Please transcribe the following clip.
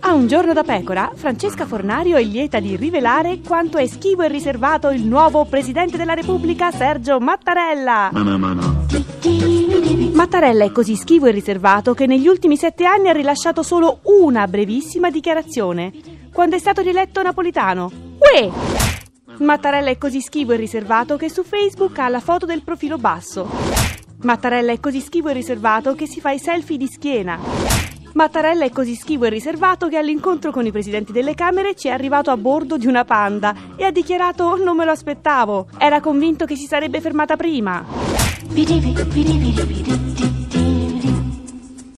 A un giorno da pecora, Francesca Fornario è lieta di rivelare quanto è schivo e riservato il nuovo presidente della Repubblica, Sergio Mattarella. Mattarella è così schivo e riservato che negli ultimi sette anni ha rilasciato solo una brevissima dichiarazione, quando è stato rieletto napolitano. Uè! Mattarella è così schivo e riservato che su Facebook ha la foto del profilo basso. Mattarella è così schivo e riservato che si fa i selfie di schiena. Mattarella è così schivo e riservato che all'incontro con i presidenti delle Camere ci è arrivato a bordo di una panda e ha dichiarato non me lo aspettavo, era convinto che si sarebbe fermata prima.